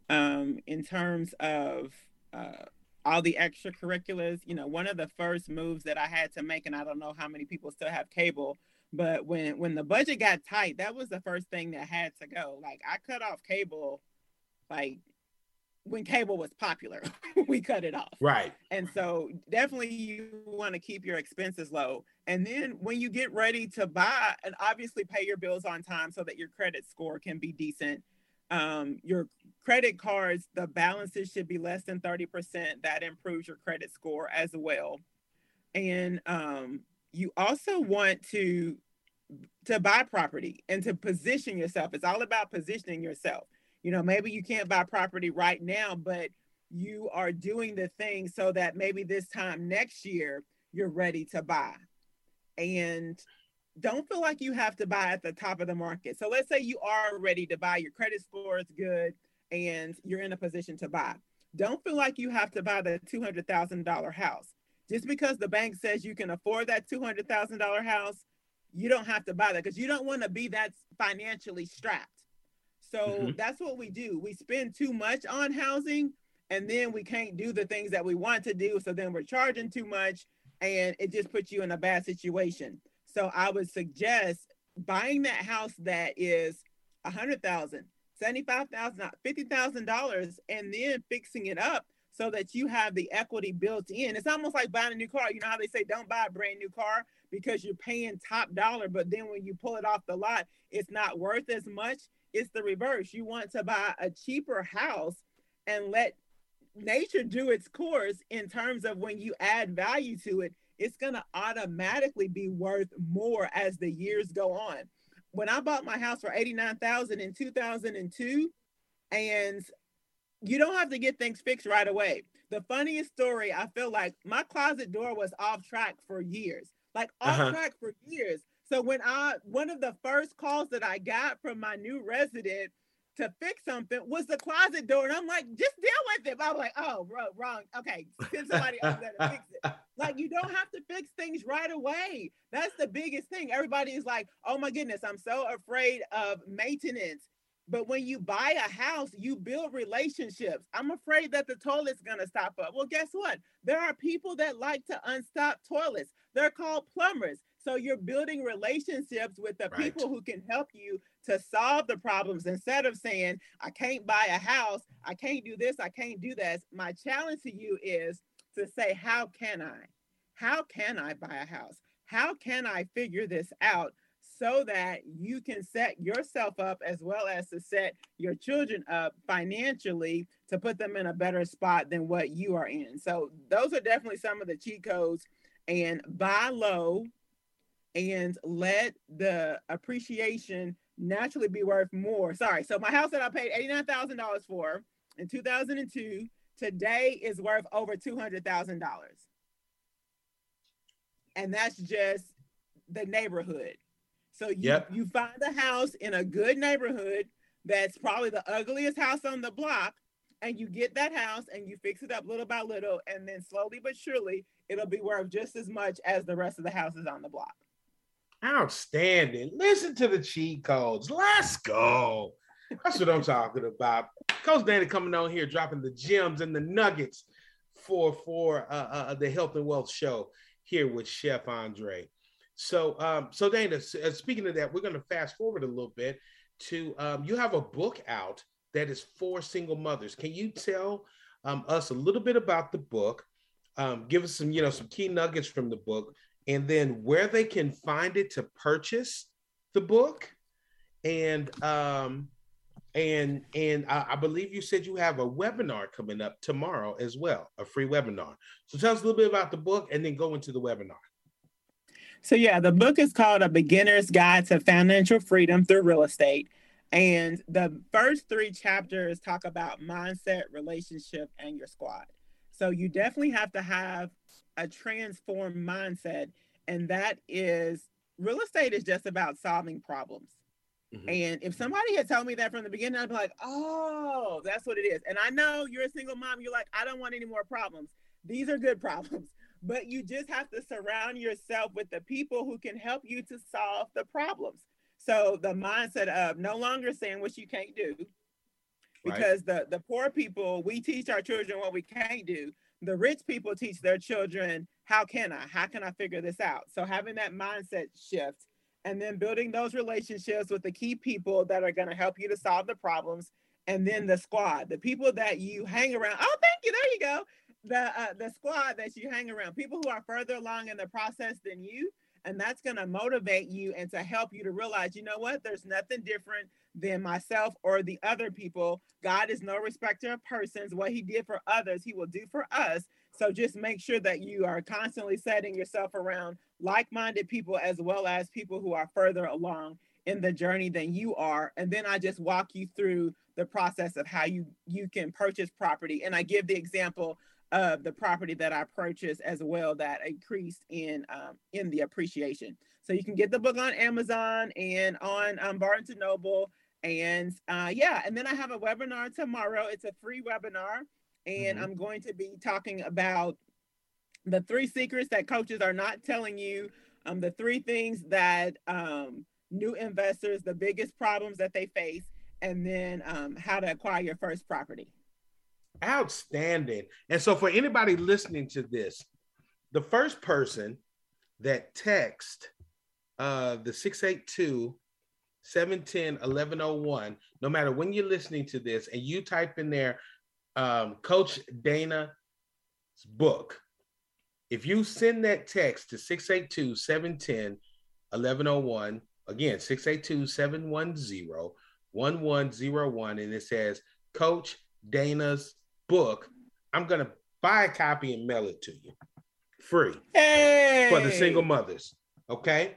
Um, in terms of uh, all the extracurriculars. You know, one of the first moves that I had to make, and I don't know how many people still have cable, but when when the budget got tight, that was the first thing that had to go. Like I cut off cable, like when cable was popular, we cut it off. Right. And so definitely you want to keep your expenses low. And then when you get ready to buy, and obviously pay your bills on time so that your credit score can be decent. Um, your credit cards, the balances should be less than 30%. That improves your credit score as well. And um, you also want to to buy property and to position yourself. It's all about positioning yourself. You know, maybe you can't buy property right now, but you are doing the thing so that maybe this time next year you're ready to buy. And don't feel like you have to buy at the top of the market. So let's say you are ready to buy, your credit score is good, and you're in a position to buy. Don't feel like you have to buy the $200,000 house. Just because the bank says you can afford that $200,000 house, you don't have to buy that because you don't want to be that financially strapped. So mm-hmm. that's what we do. We spend too much on housing and then we can't do the things that we want to do. So then we're charging too much and it just puts you in a bad situation. So I would suggest buying that house that is a hundred thousand, seventy-five thousand, fifty thousand dollars, and then fixing it up so that you have the equity built in. It's almost like buying a new car. You know how they say don't buy a brand new car because you're paying top dollar, but then when you pull it off the lot, it's not worth as much. It's the reverse. You want to buy a cheaper house and let nature do its course in terms of when you add value to it it's going to automatically be worth more as the years go on. When I bought my house for 89,000 in 2002 and you don't have to get things fixed right away. The funniest story, I feel like my closet door was off track for years. Like off uh-huh. track for years. So when I one of the first calls that I got from my new resident to fix something was the closet door. And I'm like, just deal with it. But I was like, oh, bro, wrong. Okay, send somebody else to fix it. Like, you don't have to fix things right away. That's the biggest thing. Everybody is like, oh my goodness, I'm so afraid of maintenance. But when you buy a house, you build relationships. I'm afraid that the toilet's going to stop up. Well, guess what? There are people that like to unstop toilets. They're called plumbers. So you're building relationships with the right. people who can help you to solve the problems instead of saying, I can't buy a house, I can't do this, I can't do that. My challenge to you is to say, How can I? How can I buy a house? How can I figure this out so that you can set yourself up as well as to set your children up financially to put them in a better spot than what you are in? So, those are definitely some of the cheat codes. And buy low and let the appreciation naturally be worth more. Sorry. So my house that I paid $89,000 for in 2002 today is worth over $200,000. And that's just the neighborhood. So you, yep. you find a house in a good neighborhood that's probably the ugliest house on the block and you get that house and you fix it up little by little and then slowly but surely it'll be worth just as much as the rest of the houses on the block. Outstanding. Listen to the cheat codes. Let's go. That's what I'm talking about. Coach Danny coming on here, dropping the gems and the nuggets for for uh, uh, the Health and Wealth Show here with Chef Aundre. So, um, so Dana, uh, speaking of that, we're going to fast forward a little bit to um, you have a book out that is for single mothers. Can you tell um, us a little bit about the book? Um, give us some, you know, some key nuggets from the book, and then where they can find it to purchase the book and um, and and I, I, believe you said you have a webinar coming up tomorrow as well, a free webinar. So tell us a little bit about the book, and then go into the webinar. So yeah, the book is called A Beginner's Guide to Financial Freedom Through Real Estate. And the first three chapters talk about mindset, relationship, and your squad. So you definitely have to have a transformed mindset. And that is real estate is just about solving problems. Mm-hmm. And if somebody had told me that from the beginning, I'd be like, oh, that's what it is. And I know you're a single mom, you're like, I don't want any more problems. These are good problems. But you just have to surround yourself with the people who can help you to solve the problems. So the mindset of no longer saying what you can't do, because right. the the poor people we teach our children what we can't do. The rich people teach their children how can I? How can I figure this out? So having that mindset shift and then building those relationships with the key people that are going to help you to solve the problems and then the squad, the people that you hang around. Oh, thank you. There you go. The uh, the squad that you hang around, people who are further along in the process than you and that's going to motivate you and to help you to realize, you know what, there's nothing different than myself or the other people. God is no respecter of persons. What he did for others, he will do for us. So just make sure that you are constantly setting yourself around like minded people as well as people who are further along in the journey than you are. And then I just walk you through the process of how you you can purchase property. And I give the example of the property that I purchased as well that increased in um, in the appreciation. So you can get the book on Amazon and on um, Barnes and Noble, and uh, yeah. And then I have a webinar tomorrow. It's a free webinar, and mm-hmm. I'm going to be talking about the three secrets that coaches are not telling you. Um, the three things that um, new investors, the biggest problems that they face, and then um, how to acquire your first property. Outstanding. And so, for anybody listening to this, the first person that text uh, the 682 710 1101, no matter when you're listening to this, and you type in there um, Coach Dana's book, if you send that text to 682 710 1101, again, 682 710 1101, and it says Coach Dana's book, I'm gonna buy a copy and mail it to you free hey! for the single mothers. Okay.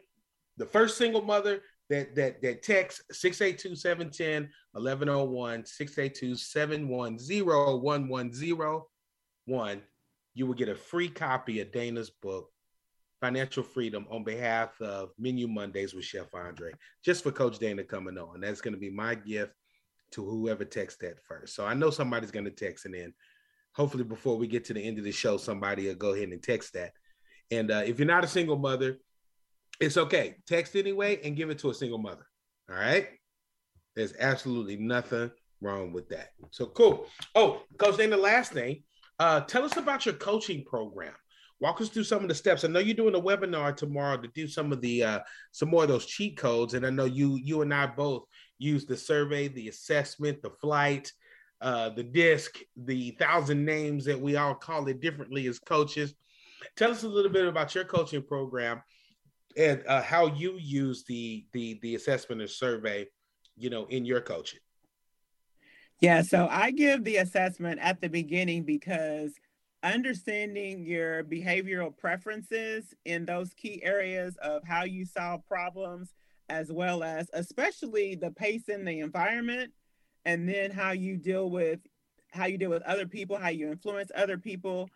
The first single mother that that that text 682-710 1101 682-710-1101 you will get a free copy of Dana's book Financial Freedom on behalf of Menu Mondays with Chef Aundre just for Coach Dana coming on. That's going to be my gift to whoever texts that first. So I know somebody's going to text and then hopefully before we get to the end of the show, somebody will go ahead and text that. And uh, if you're not a single mother, it's okay. Text anyway and give it to a single mother. All right. There's absolutely nothing wrong with that. So cool. Oh, Coach, then the last thing, uh, tell us about your coaching program. Walk us through some of the steps. I know you're doing a webinar tomorrow to do some of the uh, some more of those cheat codes, and I know you you and I both use the survey, the assessment, the flight, uh, the disc, the thousand names that we all call it differently as coaches. Tell us a little bit about your coaching program and uh, how you use the the the assessment and survey, you know, in your coaching. Yeah, so I give the assessment at the beginning because understanding your behavioral preferences in those key areas of how you solve problems as well as especially the pace in the environment and then how you deal with how you deal with other people how you influence other people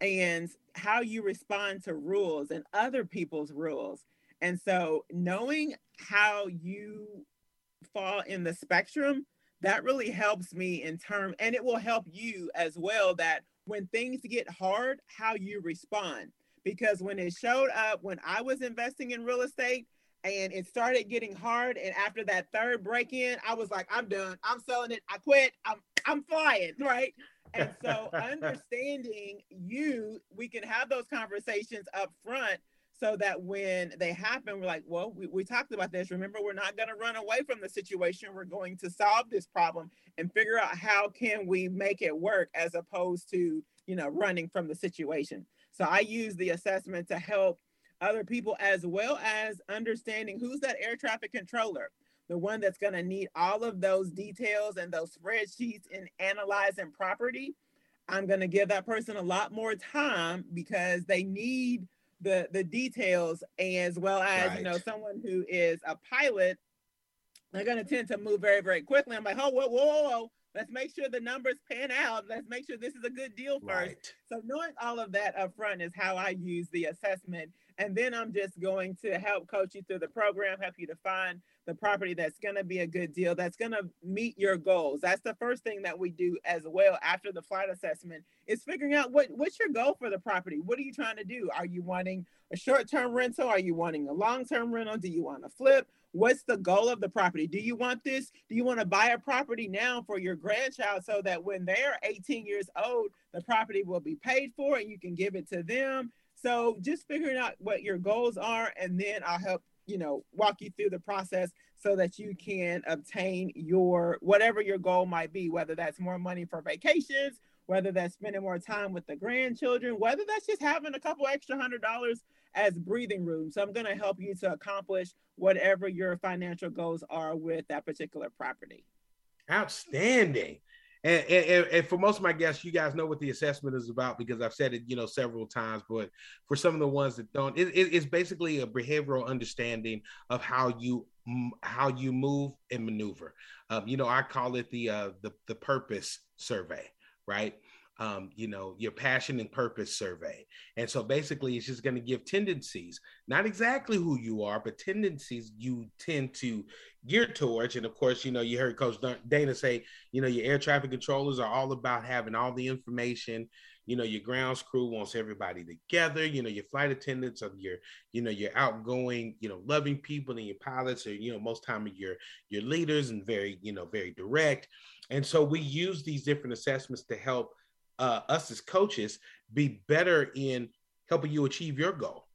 and how you respond to rules and other people's rules and so knowing how you fall in the spectrum that really helps me in term and it will help you as well that when things get hard how you respond because when it showed up when i was investing in real estate and it started getting hard. And after that third break in, I was like, I'm done. I'm selling it. I quit. I'm I'm flying, right? And so understanding you, we can have those conversations up front so that when they happen, we're like, well, we, we talked about this. Remember, we're not going to run away from the situation. We're going to solve this problem and figure out how can we make it work as opposed to, you know, running from the situation. So I use the assessment to help other people as well as understanding who's that air traffic controller the one that's going to need all of those details and those spreadsheets in analyzing property, I'm going to give that person a lot more time because they need the the details as well as right. you know someone who is a pilot they're going to tend to move very very quickly i'm like oh whoa whoa whoa let's make sure the numbers pan out let's make sure this is a good deal first right. so knowing all of that up front is how i use the assessment and then I'm just going to help coach you through the program, help you to find the property that's going to be a good deal, that's going to meet your goals. That's the first thing that we do as well after the flight assessment is figuring out what what's your goal for the property? What are you trying to do? Are you wanting a short-term rental? Are you wanting a long-term rental? Do you want to flip? What's the goal of the property? Do you want this? Do you want to buy a property now for your grandchild so that when they're 18 years old, the property will be paid for and you can give it to them? So just figuring out what your goals are, and then I'll help you know walk you through the process so that you can obtain your whatever your goal might be, whether that's more money for vacations, whether that's spending more time with the grandchildren, whether that's just having a couple extra hundred dollars as breathing room. So I'm going to help you to accomplish whatever your financial goals are with that particular property. Outstanding. And, and, and, for most of my guests, you guys know what the assessment is about because I've said it, you know, several times. But for some of the ones that don't, it, it, it's basically a behavioral understanding of how you how you move and maneuver. Um, you know, I call it the uh, the the purpose survey, right? um, you know, your passion and purpose survey. And so basically, it's just going to give tendencies, not exactly who you are, but tendencies you tend to gear towards. And of course, you know, you heard Coach Dana say, you know, your air traffic controllers are all about having all the information. You know, your grounds crew wants everybody together. You know, your flight attendants are your, you know, your outgoing, you know, loving people, and your pilots are, you know, most time of your your leaders and very, you know, very direct. And so we use these different assessments to help uh, us as coaches be better in helping you achieve your goal,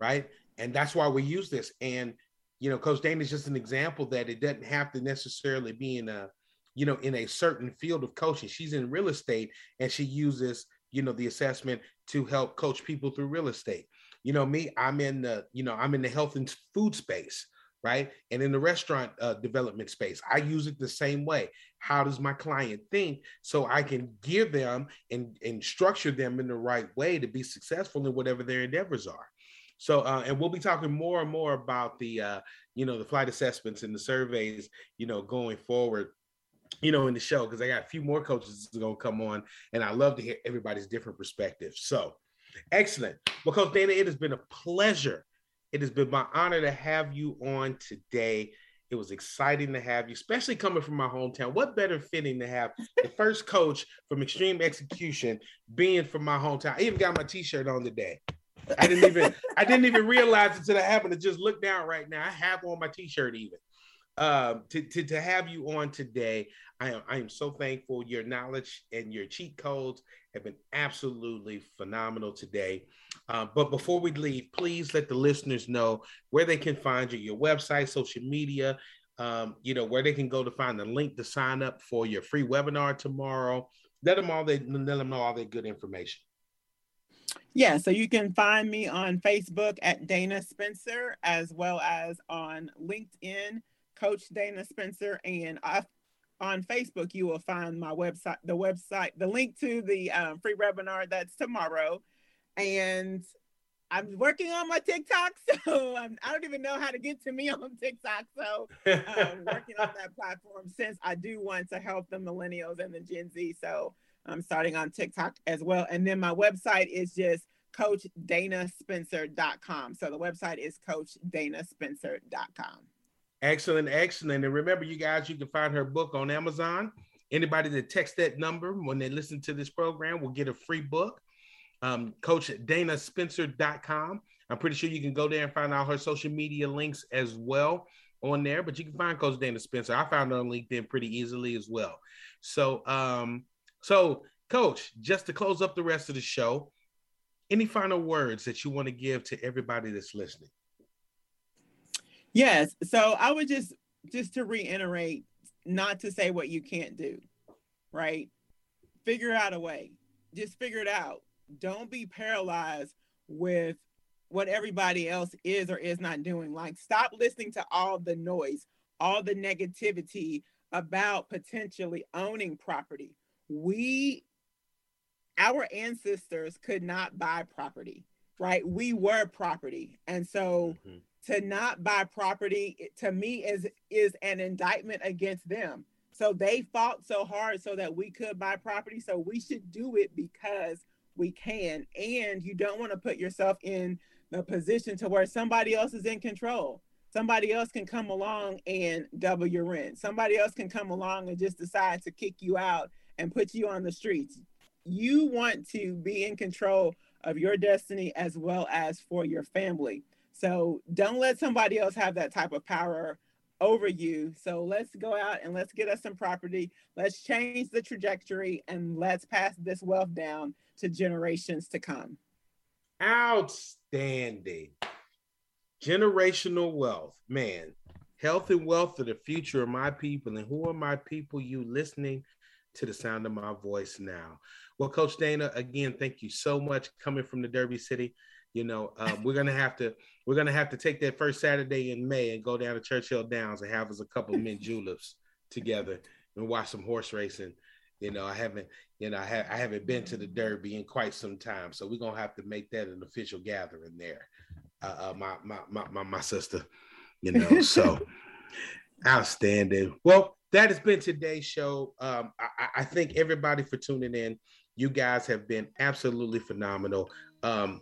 right? And that's why we use this. And you know, Coach Dana is just an example that it doesn't have to necessarily be in a, you know, in a certain field of coaching. She's in real estate and she uses, you know, the assessment to help coach people through real estate. You know, me, I'm in the, you know, I'm in the health and food space right? And in the restaurant uh, development space, I use it the same way. How does my client think so I can give them and, and structure them in the right way to be successful in whatever their endeavors are? So, uh, and we'll be talking more and more about the, uh, you know, the flight assessments and the surveys, you know, going forward, you know, in the show, because I got a few more coaches going to come on, and I love to hear everybody's different perspectives. So, excellent. Well, Coach Dana, it has been a pleasure it has been my honor to have you on today. It was exciting to have you, especially coming from my hometown. What better fitting to have the first coach from Extreme Execution being from my hometown? I even got my T-shirt on today. I didn't even I didn't even realize until I happened to just look down right now. I have on my T-shirt even. Um, to, to, to have you on today, I am I am so thankful. Your knowledge and your cheat codes have been absolutely phenomenal today. Uh, but before we leave, please let the listeners know where they can find you, your website, social media, um, you know, where they can go to find the link to sign up for your free webinar tomorrow. Let them all they let them know all that good information. Yeah, so you can find me on Facebook at Dana Spencer, as well as on LinkedIn, Coach Dana Spencer, and I, on Facebook you will find my website, the website, the link to the um, free webinar that's tomorrow and I'm working on my TikTok, so I do not even know how to get to me on TikTok. So I'm working on that platform since I do want to help the millennials and the Gen Z. So I'm starting on TikTok as well. And then my website is just coachdana.spencer.com. So the website is coachdana.spencer.com. Excellent, excellent. And remember, you guys, you can find her book on Amazon. Anybody that texts that number when they listen to this program will get a free book um, CoachDanaSpencer.com. I'm pretty sure you can go there and find all her social media links as well on there, but you can find Coach Dana Spencer. I found her on LinkedIn pretty easily as well. So, um, so Coach, just to close up the rest of the show, any final words that you want to give to everybody that's listening? Yes. So I would just just to reiterate, not to say what you can't do, right? Figure out a way. Just figure it out don't be paralyzed with what everybody else is or is not doing. Like, stop listening to all the noise. all the negativity about potentially owning property. We, our ancestors could not buy property, right? We were property. And so mm-hmm. to not buy property to me is is an indictment against them. So they fought so hard so that we could buy property. So we should do it because we can. And you don't want to put yourself in the position to where somebody else is in control. Somebody else can come along and double your rent. Somebody else can come along and just decide to kick you out and put you on the streets. You want to be in control of your destiny as well as for your family. So don't let somebody else have that type of power over you. So let's go out and let's get us some property. Let's change the trajectory and let's pass this wealth down to generations to come. Outstanding generational wealth, man. Health and wealth are the future of my people. And who are my people? You listening to the sound of my voice now. Well, Coach Dana, again, thank you so much coming from the Derby City. You know, uh, we're gonna have to we're gonna have to take that first Saturday in May and go down to Churchill Downs and have us a couple of mint juleps together and watch some horse racing. You know, I haven't, you know, I, ha- I haven't been to the Derby in quite some time, so we're gonna have to make that an official gathering there uh, uh, my, my, my my my sister. You know, so outstanding. Well, that has been today's show. Um, I, I thank everybody for tuning in. You guys have been absolutely phenomenal. Um,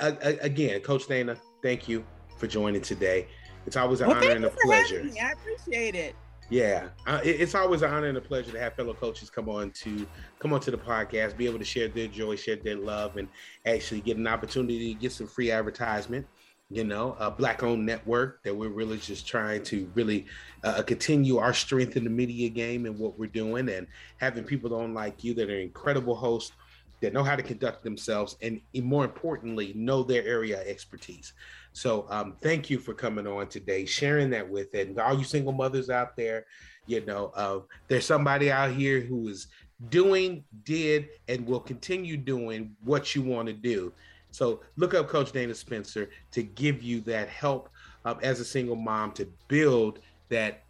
again, Coach Dana, thank you for joining today. It's always an well, honor and a pleasure. I appreciate it. Yeah, uh, it's always an honor and a pleasure to have fellow coaches come on to come on to the podcast, be able to share their joy, share their love, and actually get an opportunity to get some free advertisement you know, a black owned network that we're really just trying to really uh, continue our strength in the media game and what we're doing and having people on like you that are incredible hosts that know how to conduct themselves and more importantly, know their area expertise. So um, thank you for coming on today, sharing that with it. And all you single mothers out there, you know, uh, there's somebody out here who is doing, did, and will continue doing what you want to do so look up Coach Dana Spencer to give you that help um, as a single mom to build that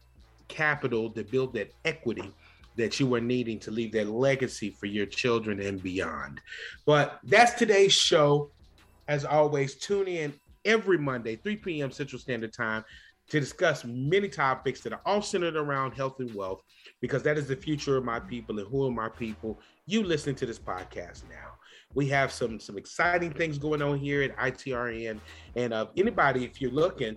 capital, to build that equity that you are needing to leave that legacy for your children and beyond. But that's today's show. As always, tune in every Monday, 3 p.m. Central Standard Time, to discuss many topics that are all centered around health and wealth, because that is the future of my people and who are my people. You listen to this podcast now. We have some some exciting things going on here at ITRN. And uh, anybody, if you're looking,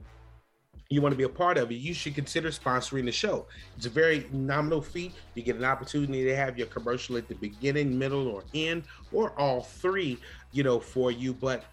you want to be a part of it, you should consider sponsoring the show. It's a very nominal fee. You get an opportunity to have your commercial at the beginning, middle, or end, or all three, you know, for you. But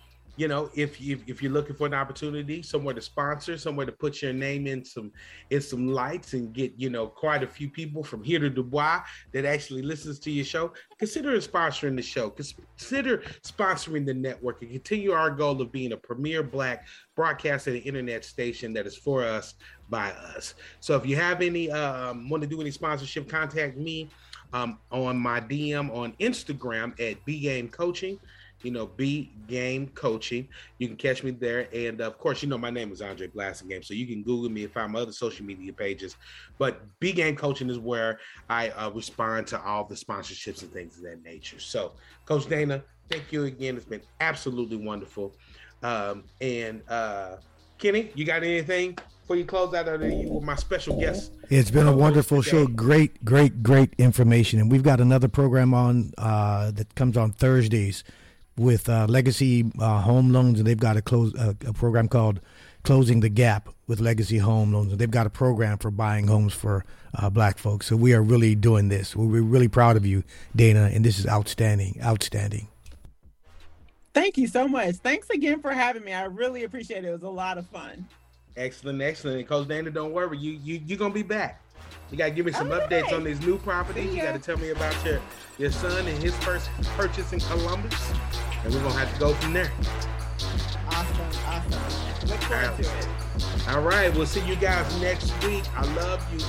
you know, if you if you're looking for an opportunity, somewhere to sponsor, somewhere to put your name in some in some lights and get you know quite a few people from here to Dubois that actually listens to your show, consider sponsoring the show. Consider sponsoring the network and continue our goal of being a premier Black broadcast and internet station that is for us by us. So if you have any um, want to do any sponsorship, contact me um, on my DM on Instagram at B Game Coaching you know, B Game Coaching. You can catch me there. And of course, you know, my name is Aundre Blasingame. So you can Google me and find my other social media pages. But B Game Coaching is where I uh, respond to all the sponsorships and things of that nature. So, Coach Dana, thank you again. It's been absolutely wonderful. Um, and uh, Kenny, you got anything before you close out of the, with my special guest? It's been a wonderful show. Great, great, great information. And we've got another program on uh, that comes on Thursdays with uh, Legacy uh, Home Loans, and they've got a close uh, a program called Closing the Gap with Legacy Home Loans, and they've got a program for buying homes for uh, Black folks. So we are really doing this. We're really proud of you, Dana, and this is outstanding, outstanding. Thank you so much. Thanks again for having me. I really appreciate it. It was a lot of fun. Excellent, excellent. And Coach Dana, don't worry, you you you're gonna be back. You gotta give me some All updates right. on these new properties. You gotta tell me about your your son and his first purchase in Columbus, and we're gonna have to go from there. Awesome, awesome. Look forward to it. All right, we'll see you guys next week. I love you.